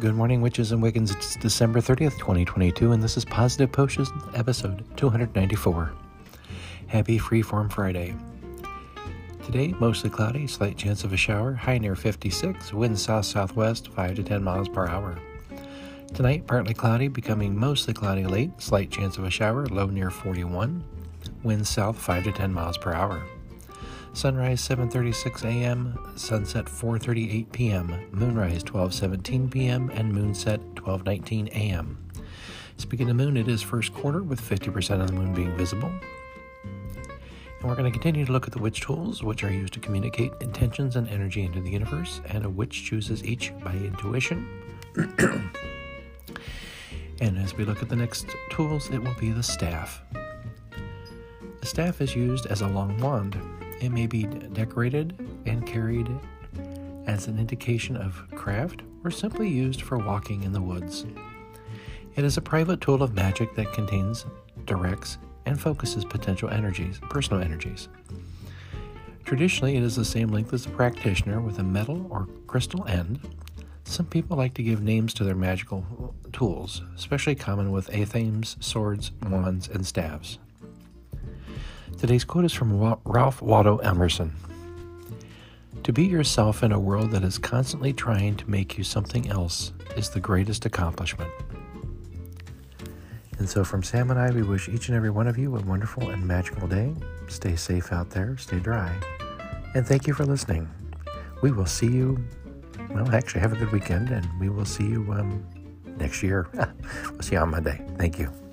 Good morning, witches and Wiccans. It's December 30th, 2022, and this is Positive Potions, episode 294. Happy Freeform Friday. Today, mostly cloudy, slight chance of a shower, high near 56, wind south southwest 5 to 10 miles per hour. Tonight, partly cloudy, becoming mostly cloudy late, slight chance of a shower, low near 41, wind south 5 to 10 miles per hour. Sunrise 7:36 a.m., sunset 4:38 p.m., moonrise 12:17 p.m., and moonset 12:19 a.m. Speaking of the moon, it is first quarter with 50% of the moon being visible. And we're going to continue to look at the witch tools, which are used to communicate intentions and energy into the universe, and a witch chooses each by intuition. and as we look at the next tools, it will be the staff. The staff is used as a long wand it may be decorated and carried as an indication of craft or simply used for walking in the woods. It is a private tool of magic that contains, directs, and focuses potential energies, personal energies. Traditionally, it is the same length as the practitioner with a metal or crystal end. Some people like to give names to their magical tools, especially common with athames, swords, wands, and staves. Today's quote is from Ralph Waldo Emerson To be yourself in a world that is constantly trying to make you something else is the greatest accomplishment. And so, from Sam and I, we wish each and every one of you a wonderful and magical day. Stay safe out there, stay dry. And thank you for listening. We will see you, well, actually, have a good weekend, and we will see you um, next year. we'll see you on Monday. Thank you.